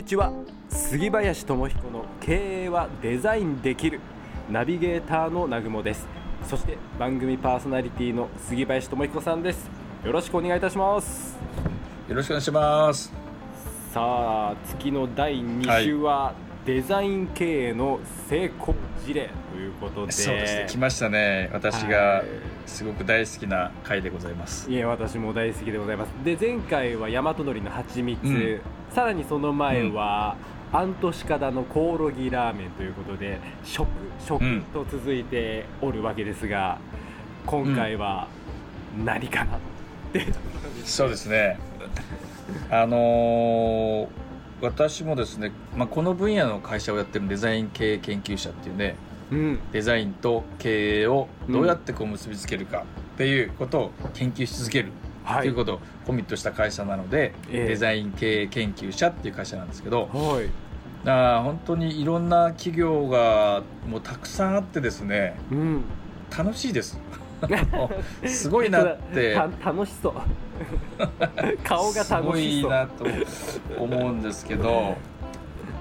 にちは。杉林智彦の経営はデザインできるナビゲーターの南雲です。そして番組パーソナリティの杉林智彦さんです。よろしくお願いいたします。よろしくお願いします。さあ月の第2週は、デザイン経営の成功事例ということで。そうですね。来ましたね。私がすごく大好きな回でございます。いや私も大好きでございます。で前回は大和のりの蜂蜜、うん。さらにその前は、うん、アントシカダのコオロギラーメンということで食食と続いておるわけですが、うん、今回は何かなって、そうですね。あのー、私もですね、まあ、この分野の会社をやってるデザイン経営研究者っていうね、うん、デザインと経営をどうやってこう結びつけるかっていうことを研究し続けるとい。うことをコミットした会社なので、えー、デザイン経営研究者っていう会社なんですけど、はい、あ本当にいろんな企業がもうたくさんあってですね、うん、楽しいです。すごいなって。楽しそう。顔が楽しそう。すごいなと思うんですけど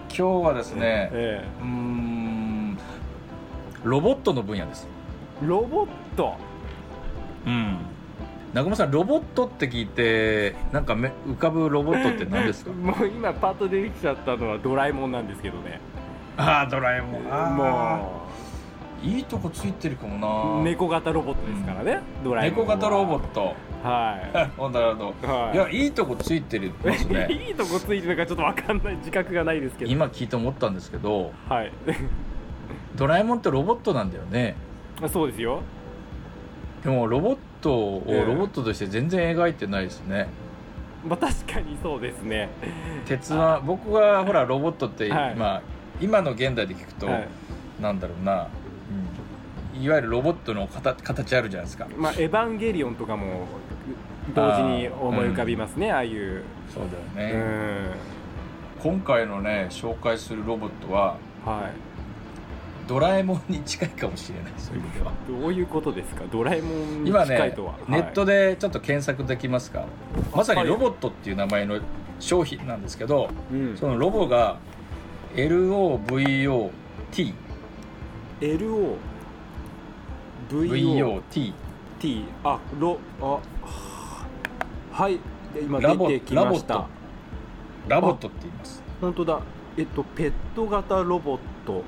今日はですね、ええ、うんロボットの分野です。ロボット？うん。中村さんロボットって聞いてなんかめ浮かぶロボットって何ですか？もう今パッと出てきちゃったのはドラえもんなんですけどね。ああドラえもん。もう。いいとこついてるかもな。猫型ロボットですからね、うん、ドラえもん猫型ロボット。はい。なるほど、はい、いやいいとこついてるですね。いいとこついてるかちょっと分かんない。自覚がないですけど。今聞いて思ったんですけど。はいドラえもんってロボットなんだよね。そうですよ。でもロボットをロボットとして全然描いてないですね、まあ確かにそうですね。鉄は僕がほらロボットって、はい、まあ今の現代で聞くと、はい、なんだろうな、うん、いわゆるロボットの形形あるじゃないですか。まあエヴァンゲリオンとかも同時に思い浮かびますねあ,、あいう。そうだよね、うん、今回のね紹介するロボットは、はい、ドラえもんに近いかもしれない。そういう意味では。どういうことですか？ドラえもんに近いとは、今ね、ネットでちょっと検索できますか？まさにロボットっていう名前の商品なんですけど、そのロボが LOVOT LO VOT T あロあはい。今出てきました。ラボットって言います。本当だ。えっとペット型ロボット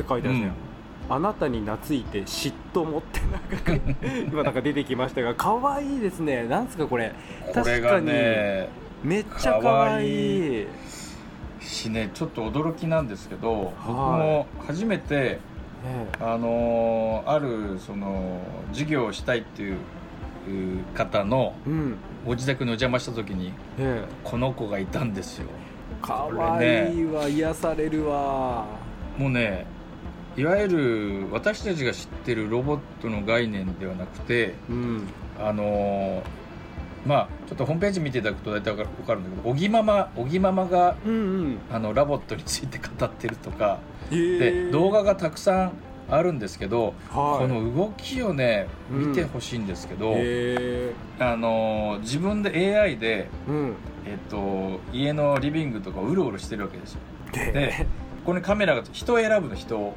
って書いてあるんですよ、うん、あなたに懐いて嫉妬持ってなんか 今なんか出てきましたが可愛いですね。なんですかこれ。確かにめっちゃ可愛い。しねちょっと驚きなんですけど、僕も初めて、あのあるその授業をしたいっていう方のご自宅にお邪魔した時に、この子がいたんですよ。かわいいわ、ね、癒されるわ。もうねいわゆる私たちが知ってるロボットの概念ではなくて、うん、あのまあちょっとホームページ見ていただくと大体分かるんだけどおぎママおぎママが、うんうん、あのラボットについて語ってるとか、で動画がたくさんあるんですけど、はい、この動きをね見てほしいんですけど、うん、あの自分で AI で、うん、えっと、家のリビングとかうろうろしてるわけですよ。でここにカメラが人を選ぶの人を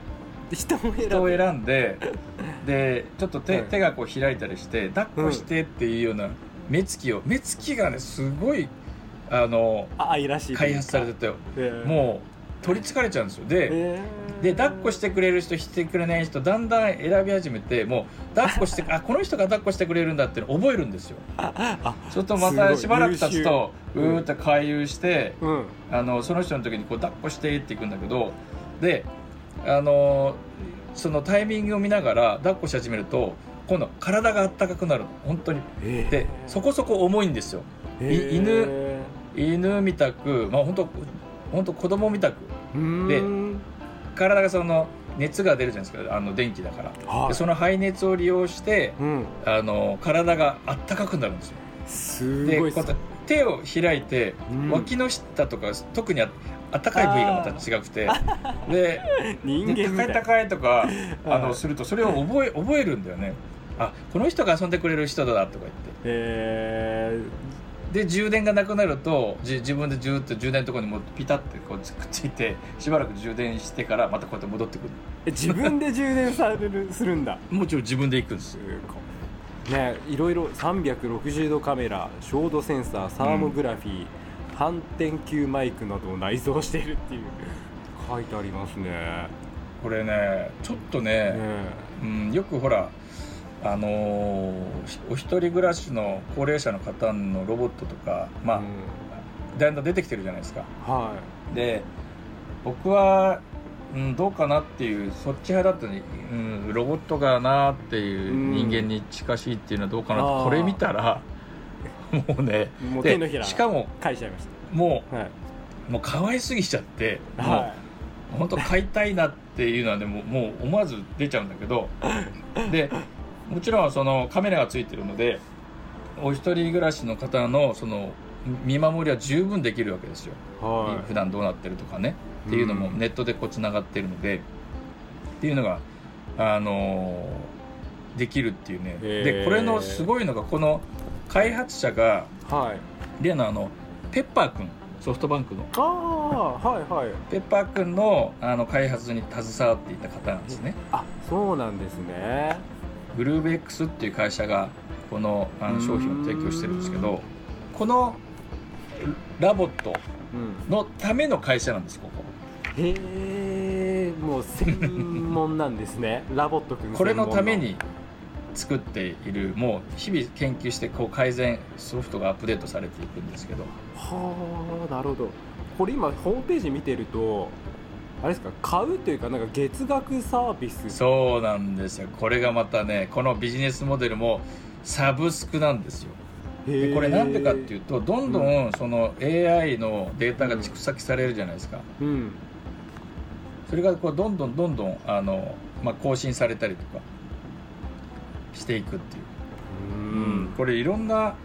人を人を選んででちょっと手はい、手がこう開いたりして抱っこしてっていうような目つきを目つきがねすごいあの愛らしい開発されてたよ、え。ー、もう取りつかれちゃうんですよ。でえ。ー、で抱っこしてくれる人してくれない人だんだん選び始めてもう抱っこしてあこの人が抱っこしてくれるんだって覚えるんですよ。ちょっとまたしばらく経つとうーっと回遊して、うん、あのその人の時にこう抱っこしてっていくんだけどであのそのタイミングを見ながら抱っこし始めると今度体があったかくなる本当に、えー、でそこそこ重いんですよ、え。ー、犬犬みたくまあ本当本当子供みたく。で体がその熱が出るじゃないですか。あの電気だから、はい、でその排熱を利用して、うん、あの体があったかくなるんですよ。すごい手を開いて、うん、脇の下とか特にああったかい部位がまた違くて。で人間高い高いとかあのするとそれを覚え覚えるんだよね。あこの人が遊んでくれる人だとか言って。え、で充電がなくなるとじ自分でじゅっと充電のところにもピタッてこうくっついてしばらく充電してからまたこうやって戻ってくる。え自分で充電されるするんだ。もちろん自分で行くんです。よねいろいろ360度カメラ照度センサーサーモグラフィー、うん3.9マイクなどを内蔵しているっていう。書いてありますね。これねちょっとね、ね、うん、よくほらあのー、お一人暮らしの高齢者の方のロボットとか、まあ、うん、だんだん出てきてるじゃないですか、はい、で僕は、うん、どうかなっていうそっち派だったのに、うん、ロボットかなっていう人間に近しいっていうのはどうかなって、うん、これ見たらもうねいもうで手のひらしかも書いちゃいましもたはい、うもう可愛すぎちゃってもうは本当買いたいなっていうのはねもうもう思わず出ちゃうんだけどでもちろんそのカメラがついてるのでお一人暮らしの方のその見守りは十分できるわけですよ。い。は普段どうなってるとかね。っていうのもうん。ネットでこうつながってるのでっていうのがあのーできるっていうね。でこれのすごいのがこの開発者がいはい。例のあのペッパーくんソフトバンクの。ああはいはい。ペッパーくんのあの開発に携わっていた方なんですね。あそうなんですね。 GROOVE X っていう会社がこのあの商品を提供してるんですけどこの LOVOT うん。のための会社なんですここ。へえもう専門なんですね。LOVOT くんこれのために作っているもう日々研究してこう改善ソフトがアップデートされていくんですけど。はあなるほど。これ今ホームページ見てるとあれですか買うというかなんか月額サービス。そうなんですよ。これがまたねこのビジネスモデルもサブスクなんですよ。でこれなんでかっていうとどんどんその AI のデータが蓄積されるじゃないですか。ううん。それがこうどんどんどんどんあの、まあ、更新されたりとかしていくっていう。うん。これいろんな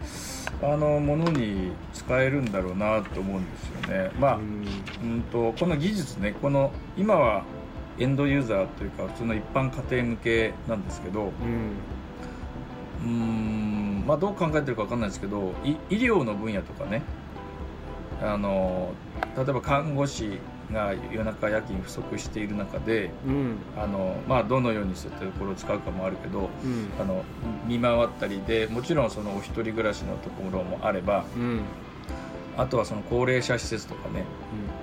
あのものに使えるんだろうなと思うんですよね。まあ、うん。とこの技術ねこの今はエンドユーザーというか普通の一般家庭向けなんですけどうん。うーんまあどう考えてるか分かんないですけどい医療の分野とかねあの例えば看護師が夜中夜勤不足している中でうん。あの、まあ、どのようにそういったところを使うかもあるけどうん。あの見回ったりでもちろんそのお一人暮らしのところもあればうん。あとはその高齢者施設とかね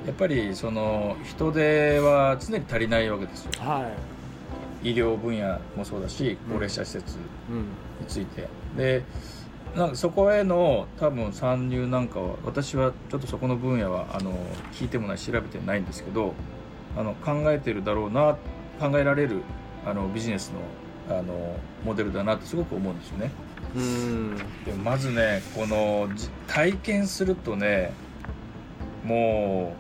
やっぱりその人手は常に足りないわけですよ。は医療分野もそうだしうん高齢者施設について、でなんかそこへの多分参入なんかは私はちょっとそこの分野はあの聞いてもない調べてないんですけどあの考えてるだろうな考えられるあのビジネスのあのモデルだなってすごく思うんですよね。うん。でまずねこのじ体験するとねも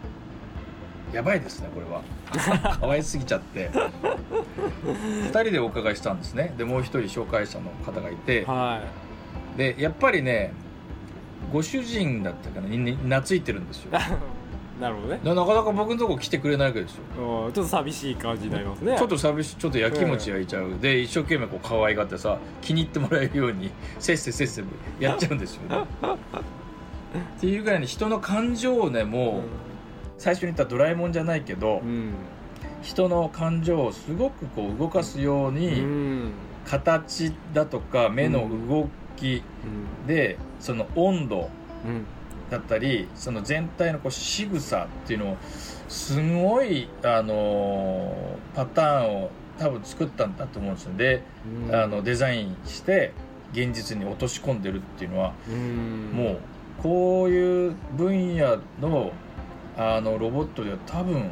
うやばいですねこれは。可愛すぎちゃって。2人でお伺いしたんですね。でもう1人紹介者の方がいて。はでやっぱりねご主人だったかなにに懐いてるんですよ。い なるほどね。でなかなか僕のとこ来てくれないわけですよ。うんちょっと寂しい感じになりますね。ちょっと寂しいちょっとやきもち焼いちゃう、で一生懸命こう可愛がってさ気に入ってもらえるようにせっせせっせやっちゃうんですよね。っていうぐらいに人の感情をねもう、最初に言ったドラえもんじゃないけど、うん。人の感情をすごくこう動かすよううに、ん。形だとか目の動きで、その温度うん。だったりその全体のこう仕草っていうのをすごい、あのーパターンを多分作ったんだと思うんですよで、うん。あのデザインして現実に落とし込んでるっていうのは、うん。もうこういう分野のあのロボットでは多分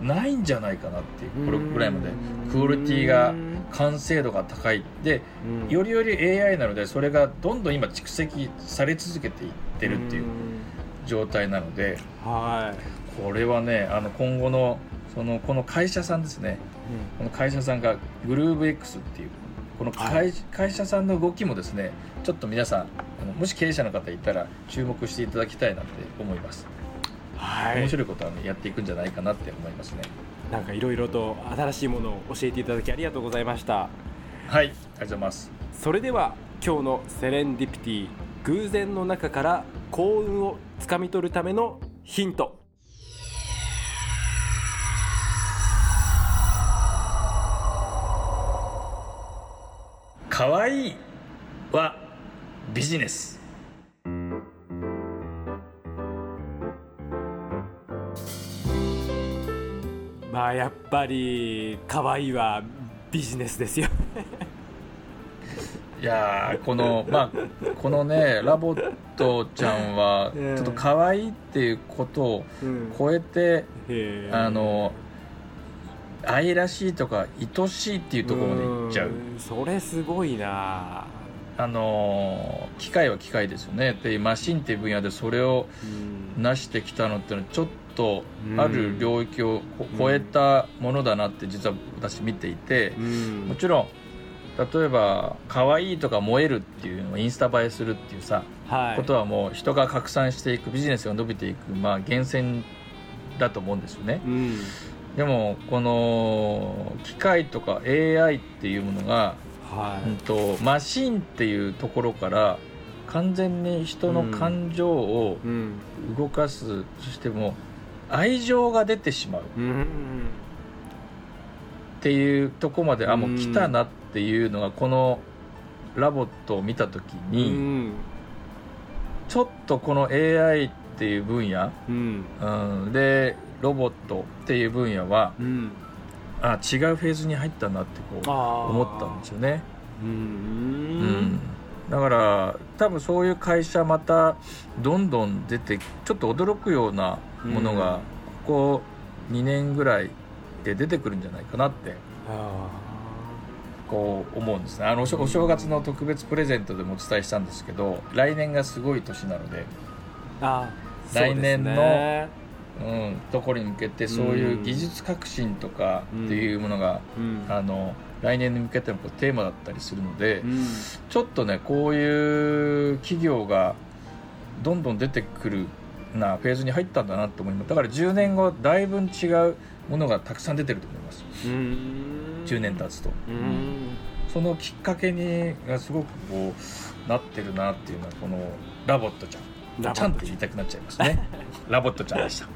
ないんじゃないかなっていうこれぐらいまで。クオリティが完成度が高い。でうん。よりより AI なのでそれがどんどん今蓄積され続けていってるっていう状態なのではこれはねあの今後のそのこの会社さんですね。いこの会社さんがグルーブ X っていうこの会,、はい。会社さんの動きもですねちょっと皆さんあのもし経営者の方いたら注目していただきたいなって思います、はい。面白いことは、ね、やっていくんじゃないかなって思いますねなんかいろいろと新しいものを教えていただきありがとうございました。はいありがとうございます。それでは今日のセレンディピティ偶然の中から幸運をつかみ取るためのヒント。可愛いはビジネスまあやっぱり可愛いはビジネスですよいやこのまあこのねラボットちゃんはちょっと可愛いっていうことを超えて、うん、あの愛らしいとか愛しいっていうところまでいっちゃう。それすごいなあの機械は機械ですよね。でマシンっていう分野でそれを成してきたのっていうのはちょっとある領域を超えたものだなって実は私見ていてもちろん例えば可愛いとか燃えるっていうのをインスタ映えするっていうさ、はい、ことはもう人が拡散していくビジネスが伸びていく、まあ、源泉だと思うんですよね、うん、でもこの機械とか AI っていうものが、はい、うんと、マシンっていうところから完全に人の感情を動かす、うん、そしても愛情が出てしまう、うん。っていうとこまであもう来たなっていうのがこのラボットを見た時に、ちょっとこの AI っていう分野、うん、うん、でロボットっていう分野は、うん、あ違うフェーズに入ったなってこう思ったんですよね。うん、うん、だから多分そういう会社またどんどん出てちょっと驚くようなものがここ2年ぐらいで出てくるんじゃないかなってこう思うんですね。あのお正月の特別プレゼントでもお伝えしたんですけど来年がすごい年なので来年のうん、ところに向けてそういう技術革新とかっていうものが、うん、あの来年に向けてのテーマだったりするので、うん、ちょっとねこういう企業がどんどん出てくるなフェーズに入ったんだなと思います。だから10年後だいぶ違うものがたくさん出てると思います。10年経つと。そのきっかけにがすごくこうなってるなっていうのはこの LOVOT ちゃん。ちゃんと言いたくなっちゃいますね。LOVOT ちゃんでした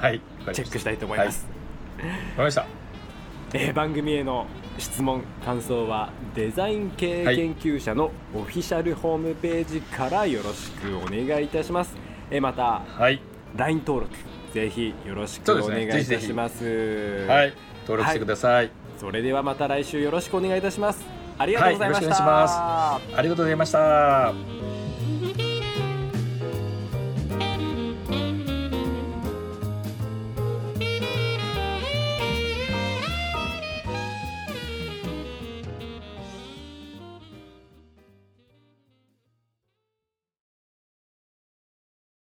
はい。チェックしたいと思います、はい、わかりました、えー、番組への質問感想はデザイン経営研究所のオフィシャルホームページからよろしくお願いいたします、えー、また、はい、LINE 登録ぜひよろしくお願いいたします、ね、はい。登録してください、はい、それではまた来週よろしくお願いいたします。ありがとうございました、はい、ありがとうございました